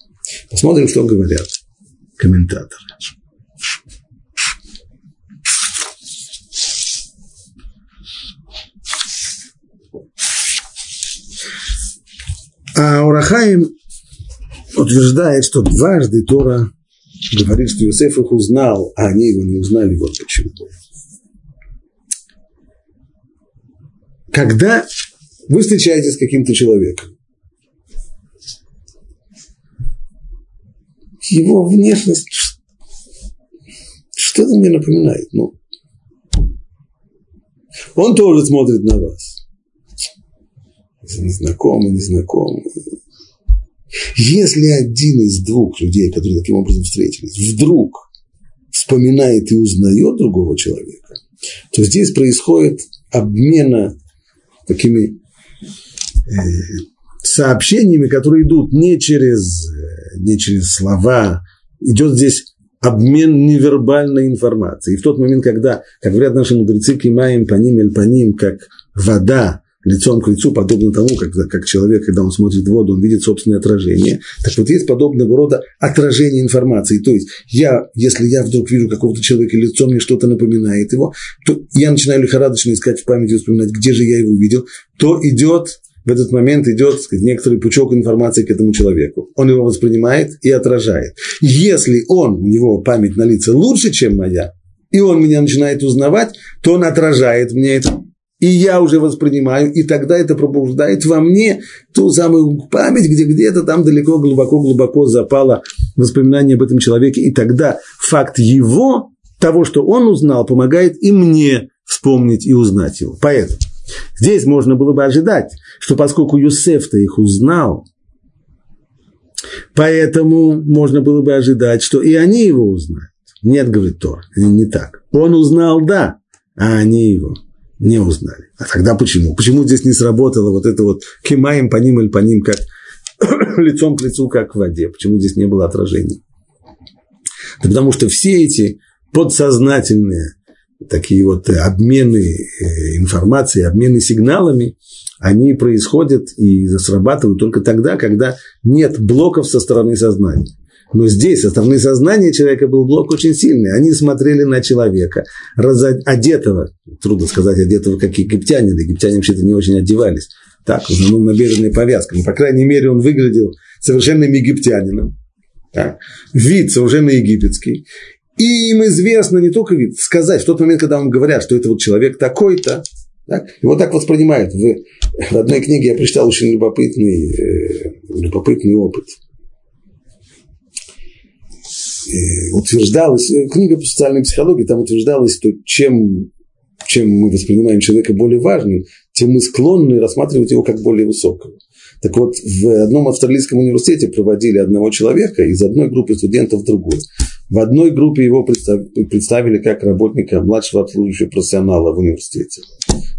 Посмотрим, что говорят комментаторы. А Урахаим утверждает, что дважды Тора говорит, что Иосиф их узнал, а они его не узнали. Вот почему. Когда вы встречаетесь с каким-то человеком, его внешность что-то мне напоминает. Ну, он тоже смотрит на вас. Незнакомый, незнакомый. Если один из двух людей, которые таким образом встретились, вдруг вспоминает и узнает другого человека, то здесь происходит обмена такими э, сообщениями, которые идут не через, э, не через слова, идет здесь обмен невербальной информацией. И в тот момент, когда, как говорят наши мудрецы, кимаем по ним эль по ним, как вода лицом к лицу, подобно тому, как, как человек, когда он смотрит в воду, он видит собственное отражение. Так вот, есть подобного рода отражение информации. То есть, я, если я вдруг вижу какого-то человека, лицо мне что-то напоминает его, то я начинаю лихорадочно искать в памяти, вспоминать, где же я его видел, то идет в этот момент идет сказать, некоторый пучок информации к этому человеку. Он его воспринимает и отражает. Если он, у него память на лица лучше, чем моя, и он меня начинает узнавать, то он отражает мне это и я уже воспринимаю, и тогда это пробуждает во мне ту самую память, где где-то там далеко, глубоко-глубоко запало воспоминание об этом человеке, и тогда факт его, того, что он узнал, помогает и мне вспомнить и узнать его. Поэтому здесь можно было бы ожидать, что поскольку Юсеф-то их узнал, поэтому можно было бы ожидать, что и они его узнают. Нет, говорит Тор, не так. Он узнал, да, а они его – не узнали. А тогда почему? Почему здесь не сработало вот это вот кемаем по ним или по ним, как лицом к лицу, как в воде? Почему здесь не было отражений? Да потому что все эти подсознательные такие вот обмены э, информацией, обмены сигналами, они происходят и срабатывают только тогда, когда нет блоков со стороны сознания. Но здесь со стороны сознания человека был блок очень сильный. Они смотрели на человека, одетого, трудно сказать, одетого как египтянин. Египтяне вообще-то не очень одевались. Так, в основном повязкой. Но, по крайней мере, он выглядел совершенным египтянином. Так. Вид совершенно египетский. И им известно не только сказать в тот момент, когда вам говорят, что это вот человек такой-то, так, его так воспринимают. В, в одной книге я прочитал очень любопытный, э, любопытный опыт – Э, утверждалось, э, книга по социальной психологии, там утверждалось, что чем, чем мы воспринимаем человека более важным, тем мы склонны рассматривать его как более высокого. Так вот, в одном австралийском университете проводили одного человека из одной группы студентов в другую. В одной группе его представили как работника младшего обслуживающего профессионала в университете.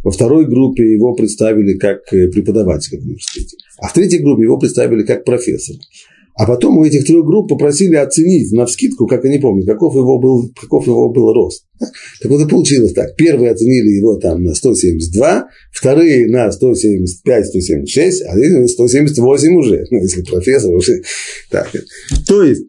Во второй группе его представили как э, преподавателя в университете. А в третьей группе его представили как профессора. А потом у этих трех групп попросили оценить на вскидку, как они помнят, каков его был, каков его был рост. Так вот и получилось так. Первые оценили его там на 172, вторые на 175-176, а третьи на 178 уже, ну, если профессор уже. Так. То есть,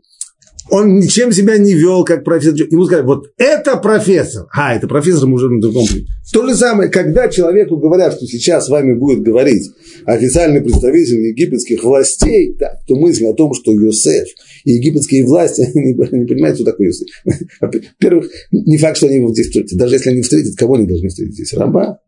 он ничем себя не вел, как профессор. Ему сказали, вот это профессор. А, это профессор, мы уже на другом плане. То же самое, когда человеку говорят, что сейчас с вами будет говорить официальный представитель египетских властей, так, то мысль о том, что Йосеф и египетские власти не, не понимают, что такое Йосеф. Во-первых, не факт, что они его здесь встретят. Даже если они встретят, кого они должны встретить здесь? Раба,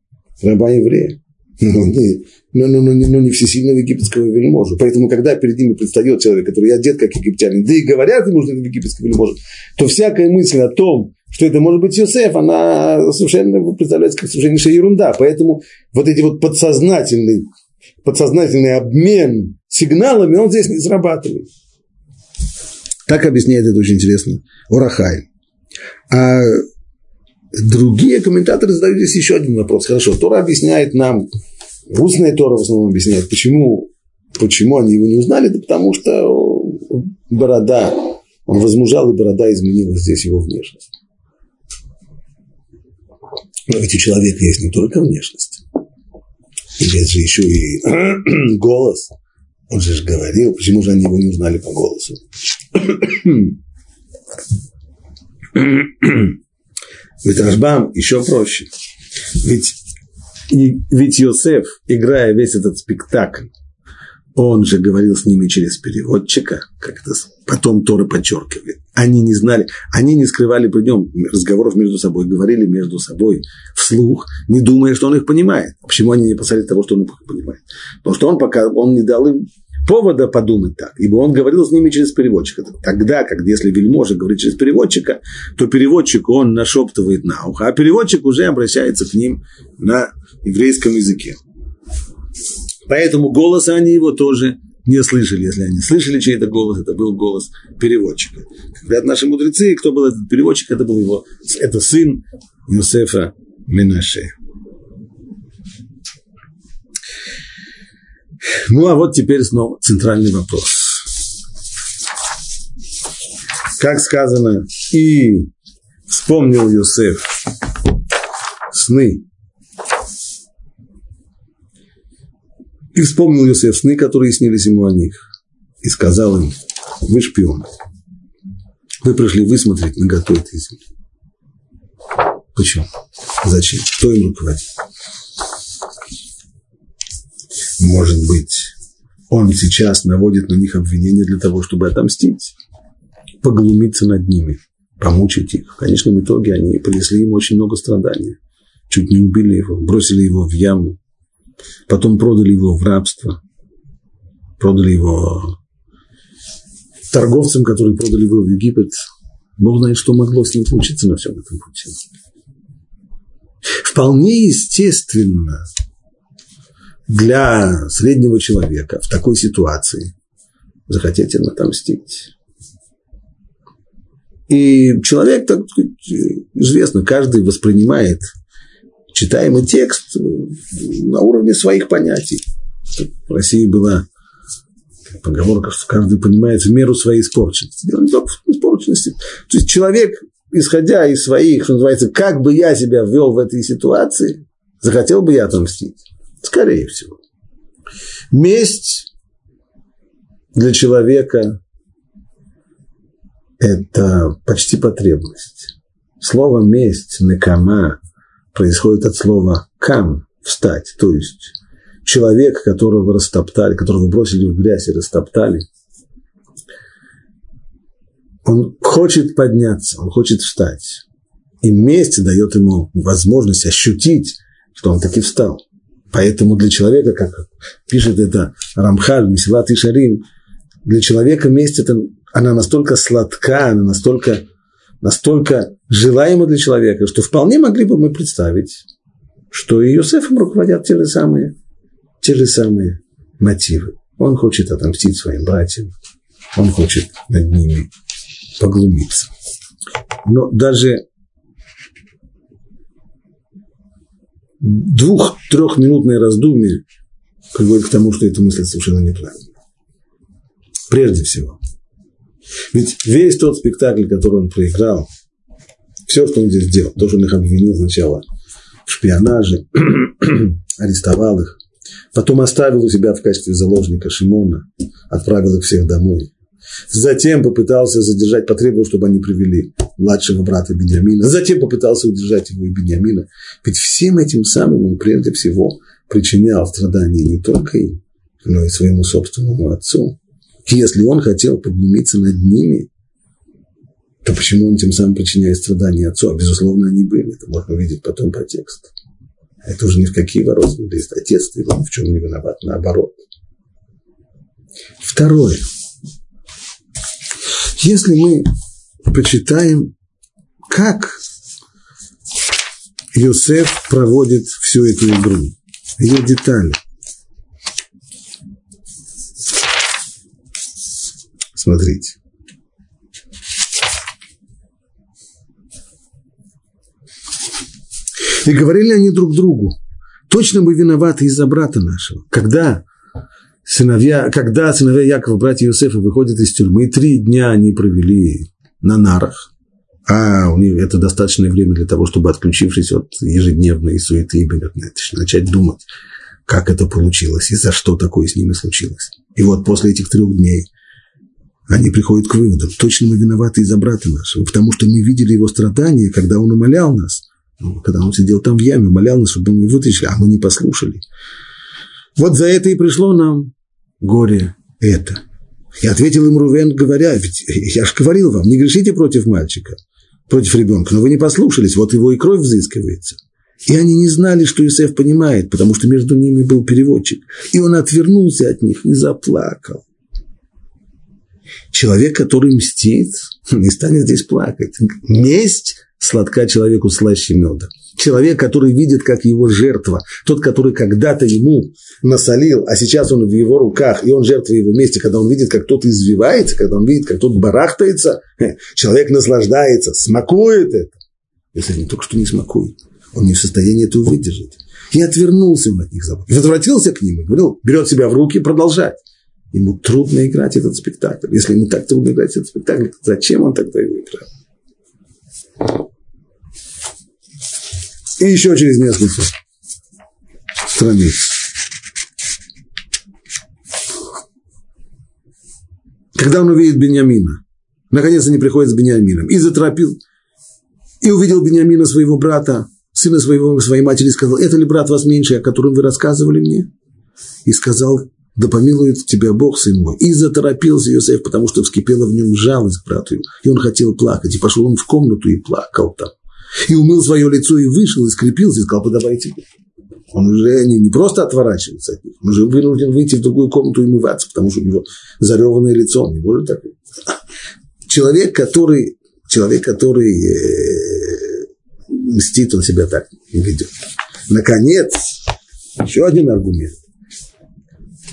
раба еврея. Не, ну, ну, ну, не, ну, не всесильного египетского вельможу. Поэтому, когда перед ними предстает человек, который одет как египтянин, да и говорят ему, что это египетский вельможа, то всякая мысль о том, что это может быть Йосеф, она совершенно представляется как совершеннейшая ерунда. Поэтому вот эти вот подсознательный, подсознательный обмен сигналами, он здесь не срабатывает. Так объясняет это очень интересно Урахай. А другие комментаторы задают здесь еще один вопрос. Хорошо, Тора объясняет нам, устная Тора в основном объясняет, почему, почему они его не узнали, да потому что борода, он возмужал, и борода изменила здесь его внешность. Но ведь у человека есть не только внешность. Есть же еще и голос. Он же говорил, почему же они его не узнали по голосу. Ведь Рашбам еще проще. Ведь, и, ведь Йосеф, играя весь этот спектакль, он же говорил с ними через переводчика, как это потом Торы подчеркивает. Они не знали, они не скрывали при нем разговоров между собой, говорили между собой вслух, не думая, что он их понимает. Почему они не посмотрели того, что он их понимает? Потому что он пока он не дал им повода подумать так, ибо он говорил с ними через переводчика. Тогда, как если вельможа говорит через переводчика, то переводчик он нашептывает на ухо, а переводчик уже обращается к ним на еврейском языке. Поэтому голоса они его тоже не слышали. Если они слышали чей-то голос, это был голос переводчика. Говорят наши мудрецы, кто был этот переводчик, это был его, это сын Юсефа Менаше. Ну, а вот теперь снова центральный вопрос. Как сказано, и вспомнил Юсеф сны И вспомнил Иосиф сны, которые снились ему о них. И сказал им, вы шпионы. Вы пришли высмотреть наготу этой земли. Почему? Зачем? Кто им руководит? Может быть, он сейчас наводит на них обвинения для того, чтобы отомстить, поглумиться над ними, помучить их. В конечном итоге они принесли ему очень много страданий. Чуть не убили его, бросили его в яму, потом продали его в рабство, продали его торговцам, которые продали его в Египет. Бог знает, что могло с ним случиться на всем этом пути. Вполне естественно для среднего человека в такой ситуации захотеть отомстить. И человек, так известно, каждый воспринимает читаемый текст на уровне своих понятий. В России была поговорка, что каждый понимает в меру своей испорченности. Дело не только испорченности. То есть человек, исходя из своих, что называется, как бы я себя ввел в этой ситуации, захотел бы я отомстить. Скорее всего. Месть для человека – это почти потребность. Слово «месть», «накама» происходит от слова «кам» – «встать», то есть человек, которого растоптали, которого бросили в грязь и растоптали, он хочет подняться, он хочет встать. И месть дает ему возможность ощутить, что он таки встал. Поэтому для человека, как пишет это Рамхаль, Мисилат и Шарим, для человека месть это, она настолько сладка, она настолько, настолько желаема для человека, что вполне могли бы мы представить, что и Иосифом руководят те же самые, те же самые мотивы. Он хочет отомстить своим братьям, он хочет над ними поглумиться. Но даже двух-трехминутное раздумие приводит к тому, что эта мысль совершенно неправильна. Прежде всего. Ведь весь тот спектакль, который он проиграл, все, что он здесь делал, то, что он их обвинил сначала в шпионаже, арестовал их, потом оставил у себя в качестве заложника Шимона, отправил их всех домой, Затем попытался задержать, потребовал, чтобы они привели младшего брата Бениамина. Затем попытался удержать его и Бениамина. Ведь всем этим самым он прежде всего причинял страдания не только им, но и своему собственному отцу. Если он хотел поглумиться над ними, то почему он тем самым причиняет страдания отцу? А безусловно, они были. Это можно увидеть потом по тексту. Это уже ни в какие ворота не лезет. Отец ты в чем не виноват, наоборот. Второе – если мы почитаем, как Йосеф проводит всю эту игру, ее детали. Смотрите. И говорили они друг другу, точно мы виноваты из-за брата нашего. Когда сыновья, когда сыновья Якова, братья Иосифа, выходят из тюрьмы, три дня они провели на нарах, а у них это достаточное время для того, чтобы, отключившись от ежедневной суеты и начать думать, как это получилось и за что такое с ними случилось. И вот после этих трех дней они приходят к выводу, точно мы виноваты из-за брата нашего, потому что мы видели его страдания, когда он умолял нас, ну, когда он сидел там в яме, умолял нас, чтобы мы вытащили, а мы не послушали. Вот за это и пришло нам горе это. И ответил им Рувен, говоря, ведь я же говорил вам, не грешите против мальчика, против ребенка, но вы не послушались, вот его и кровь взыскивается. И они не знали, что Иосиф понимает, потому что между ними был переводчик. И он отвернулся от них и заплакал. Человек, который мстит, не станет здесь плакать. Месть сладка человеку слаще меда. Человек, который видит, как его жертва, тот, который когда-то ему насолил, а сейчас он в его руках, и он жертва его вместе, когда он видит, как тот извивается, когда он видит, как тот барахтается, человек наслаждается, смакует это. Если не только что не смакует, он не в состоянии это выдержать. И отвернулся он от них забот. И возвратился к ним и говорил, берет себя в руки продолжать. Ему трудно играть этот спектакль. Если ему так трудно играть этот спектакль, зачем он тогда его играл? и еще через несколько страниц. Когда он увидит Бениамина, наконец, не приходит с Бениамином, и заторопил, и увидел Бениамина своего брата, сына своего, своей матери, и сказал, это ли брат вас меньший, о котором вы рассказывали мне? И сказал, да помилует тебя Бог, сын мой. И заторопился Иосиф, потому что вскипела в нем жалость к брату, и он хотел плакать, и пошел он в комнату и плакал там. И умыл свое лицо, и вышел, и скрепился, и сказал, подавайте. Он уже не, не просто отворачивается от них, он уже вынужден выйти в другую комнату и умываться, потому что у него зареванное лицо, он не может так. Человек, который, человек, который э, мстит, он себя так не ведет. Наконец, еще один аргумент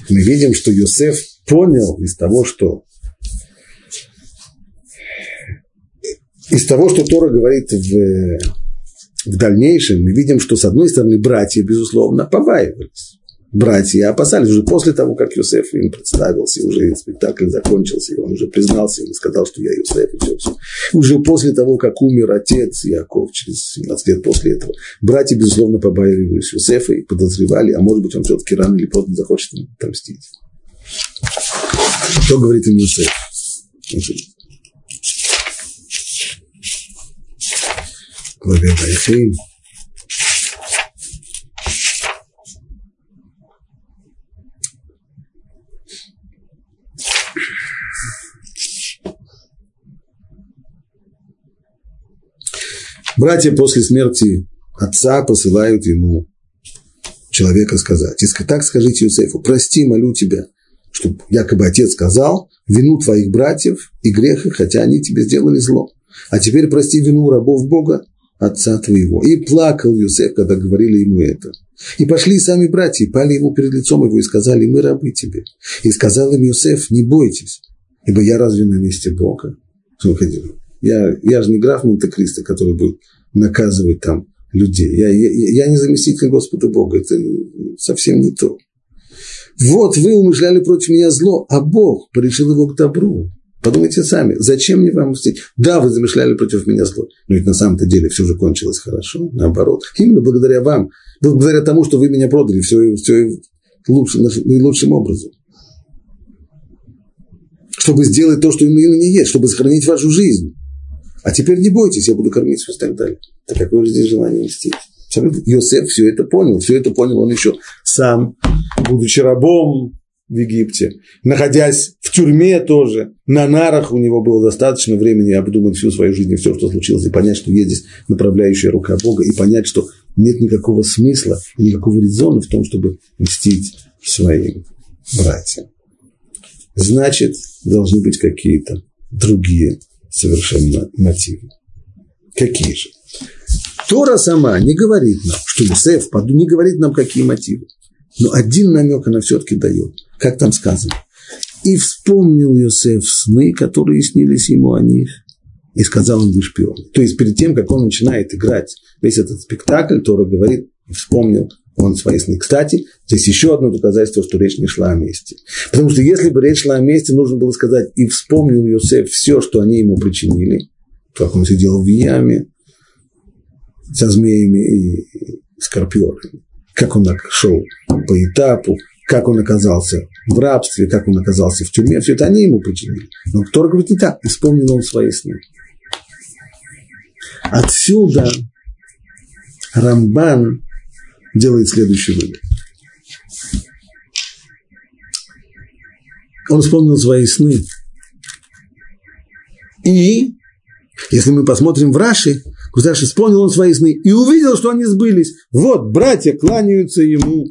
мы видим, что Йосеф понял из того, что из того, что Тора говорит в, в дальнейшем, мы видим, что с одной стороны братья, безусловно, побаивались. Братья опасались уже после того, как Йосеф им представился, уже спектакль закончился, и он уже признался и сказал, что я Йосеф, и все, все. Уже после того, как умер отец Яков, через 17 лет после этого, братья, безусловно, побаивались Йосефа и подозревали, а может быть, он все-таки рано или поздно захочет отомстить. Что говорит им Йосеф? Главе Вайхей. Братья после смерти отца посылают ему человека сказать. И так скажите Юсефу, прости, молю тебя, чтобы якобы отец сказал вину твоих братьев и греха, хотя они тебе сделали зло. А теперь прости вину рабов Бога, отца твоего. И плакал Юсеф, когда говорили ему это. И пошли сами братья, пали ему перед лицом его и сказали, мы рабы тебе. И сказал им Юсеф, не бойтесь, ибо я разве на месте Бога? Я, я же не граф Монте-Кристо, который будет наказывать там людей. Я, я, я не заместитель Господа Бога. Это совсем не то. Вот вы умышляли против меня зло, а Бог порешил его к добру. Подумайте сами, зачем мне вам мстить? Да, вы замышляли против меня зло, но ведь на самом-то деле все же кончилось хорошо, наоборот. Именно благодаря вам, благодаря тому, что вы меня продали, все, все лучшим, наилучшим образом. Чтобы сделать то, что именно не есть, чтобы сохранить вашу жизнь. А теперь не бойтесь, я буду кормить вас и так далее. Так какое же здесь желание мстить? Йосеф все это понял, все это понял он еще сам, будучи рабом, в Египте, находясь в тюрьме тоже, на нарах у него было достаточно времени обдумать всю свою жизнь все, что случилось, и понять, что есть здесь направляющая рука Бога, и понять, что нет никакого смысла, никакого резона в том, чтобы мстить своим братьям. Значит, должны быть какие-то другие совершенно мотивы. Какие же? Тора сама не говорит нам, что Юсеф не говорит нам, какие мотивы. Но один намек она все-таки дает. Как там сказано? И вспомнил Йосеф сны, которые снились ему о них, и сказал им вы шпионы. То есть перед тем, как он начинает играть весь этот спектакль, Тора говорит, вспомнил он свои сны. Кстати, здесь еще одно доказательство, что речь не шла о мести. Потому что если бы речь шла о мести, нужно было сказать, и вспомнил Йосеф все, что они ему причинили, как он сидел в яме со змеями и скорпионами как он шел по этапу, как он оказался в рабстве, как он оказался в тюрьме, все это они ему причинили. Но Тора говорит не так, исполнил он свои сны. Отсюда Рамбан делает следующий вывод. Он вспомнил свои сны. И, если мы посмотрим в Раши, Кузаш исполнил он свои сны и увидел, что они сбылись. Вот, братья кланяются ему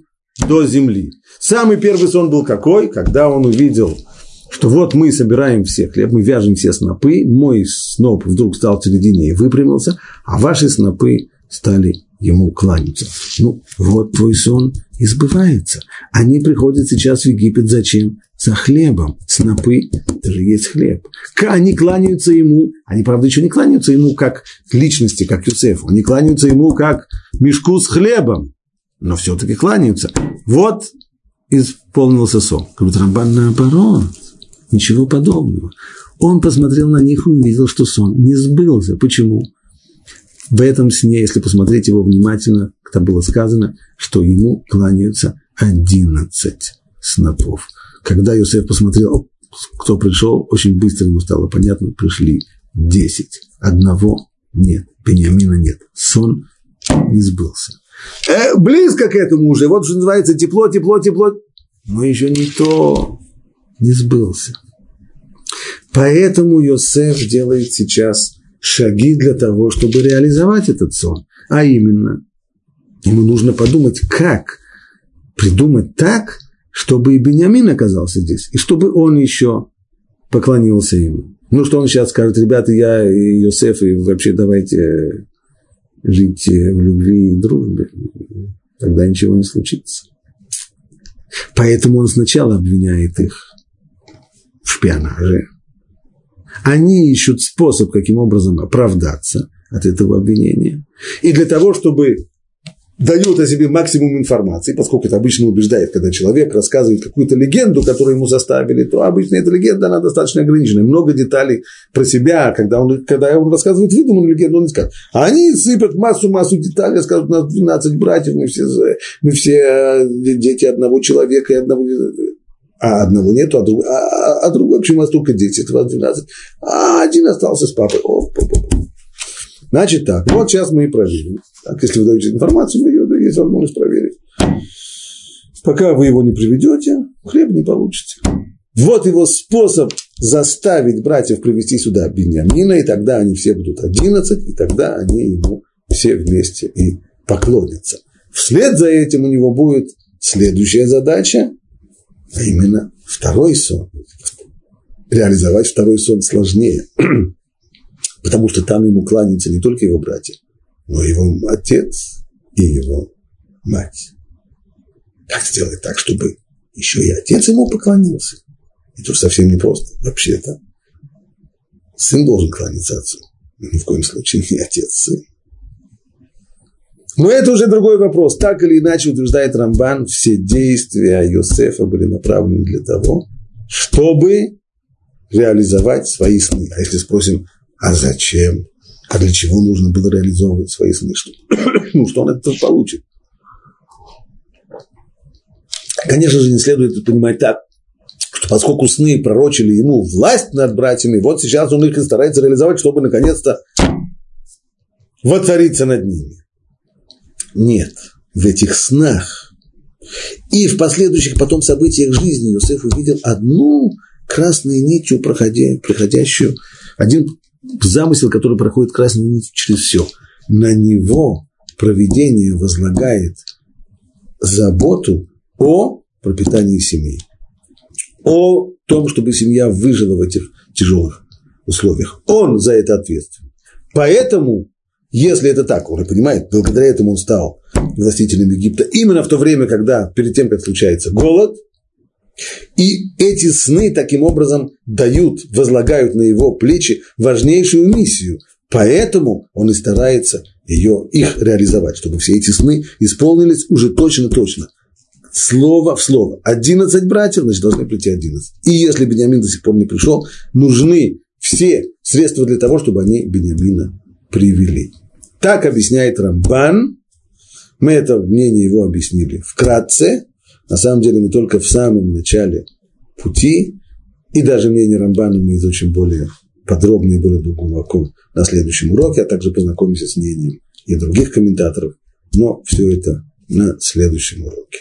до земли. Самый первый сон был какой? Когда он увидел, что вот мы собираем все хлеб, мы вяжем все снопы, мой сноп вдруг стал середине и выпрямился, а ваши снопы стали ему кланяться. Ну, вот твой сон избывается. Они приходят сейчас в Египет зачем? За хлебом. Снопы, это же есть хлеб. Они кланяются ему, они, правда, еще не кланяются ему как личности, как Юсефу. Они кланяются ему как мешку с хлебом. Но все-таки кланяются. Вот исполнился сон. Говорит, Рамбан наоборот. Ничего подобного. Он посмотрел на них и увидел, что сон не сбылся. Почему? В этом сне, если посмотреть его внимательно, там было сказано, что ему кланяются одиннадцать снопов. Когда Иосиф посмотрел, кто пришел, очень быстро ему стало понятно, пришли десять. Одного нет, Бениамина нет. Сон не сбылся. Э, близко к этому уже, вот что называется тепло, тепло, тепло, но еще не то не сбылся. Поэтому Йосеф делает сейчас шаги для того, чтобы реализовать этот сон. А именно, ему нужно подумать, как придумать так, чтобы и Бениамин оказался здесь, и чтобы он еще поклонился ему. Ну, что он сейчас скажет, ребята, я и Йосеф, и вообще давайте жить в любви и дружбе. Тогда ничего не случится. Поэтому он сначала обвиняет их в шпионаже. Они ищут способ, каким образом оправдаться от этого обвинения. И для того, чтобы дает о себе максимум информации, поскольку это обычно убеждает, когда человек рассказывает какую-то легенду, которую ему заставили, то обычно эта легенда, она достаточно ограничена. Много деталей про себя, когда он, когда он рассказывает выдуманную легенду, он не скажет. А они сыпят массу-массу деталей, скажут, у нас 12 братьев, мы все, мы все э, дети одного человека и одного а одного нету, а, друг, а, а, а другой, почему у вас только 10, у вас 12, а один остался с папой. О, по, по, по. Значит так, вот сейчас мы и проверим. Так, если вы даете информацию, вы ее есть возможность проверить. Пока вы его не приведете, хлеб не получите. Вот его способ заставить братьев привести сюда Беньямина, и тогда они все будут 11, и тогда они ему все вместе и поклонятся. Вслед за этим у него будет следующая задача, а именно второй сон. Реализовать второй сон сложнее. Потому что там ему кланяются не только его братья, но и его отец и его мать. Как сделать так, чтобы еще и отец ему поклонился? Это совсем непросто. Вообще-то сын должен кланяться отцу. Ни в коем случае не отец сын. Но это уже другой вопрос. Так или иначе, утверждает Рамбан, все действия Йосефа были направлены для того, чтобы реализовать свои сны. А если спросим, а зачем? А для чего нужно было реализовывать свои сны? Что, ну, что он это получит? Конечно же, не следует понимать так, что поскольку сны пророчили ему власть над братьями, вот сейчас он их и старается реализовать, чтобы наконец-то воцариться над ними. Нет, в этих снах и в последующих потом событиях жизни Иосиф увидел одну красной нитью, проходя, проходящую, один замысел, который проходит красной нитью через все. На него проведение возлагает заботу о пропитании семьи, о том, чтобы семья выжила в этих тяжелых условиях. Он за это ответственен. Поэтому, если это так, он и понимает, благодаря этому он стал властителем Египта, именно в то время, когда, перед тем, как случается голод – и эти сны таким образом дают, возлагают на его плечи важнейшую миссию. Поэтому он и старается ее, их реализовать, чтобы все эти сны исполнились уже точно-точно. Слово в слово. Одиннадцать братьев, значит, должны прийти одиннадцать. И если Бениамин до сих пор не пришел, нужны все средства для того, чтобы они Бениамина привели. Так объясняет Рамбан. Мы это мнение его объяснили вкратце. На самом деле мы только в самом начале пути, и даже мнение Рамбана мы изучим более подробно и более глубоко на следующем уроке, а также познакомимся с мнением и других комментаторов. Но все это на следующем уроке.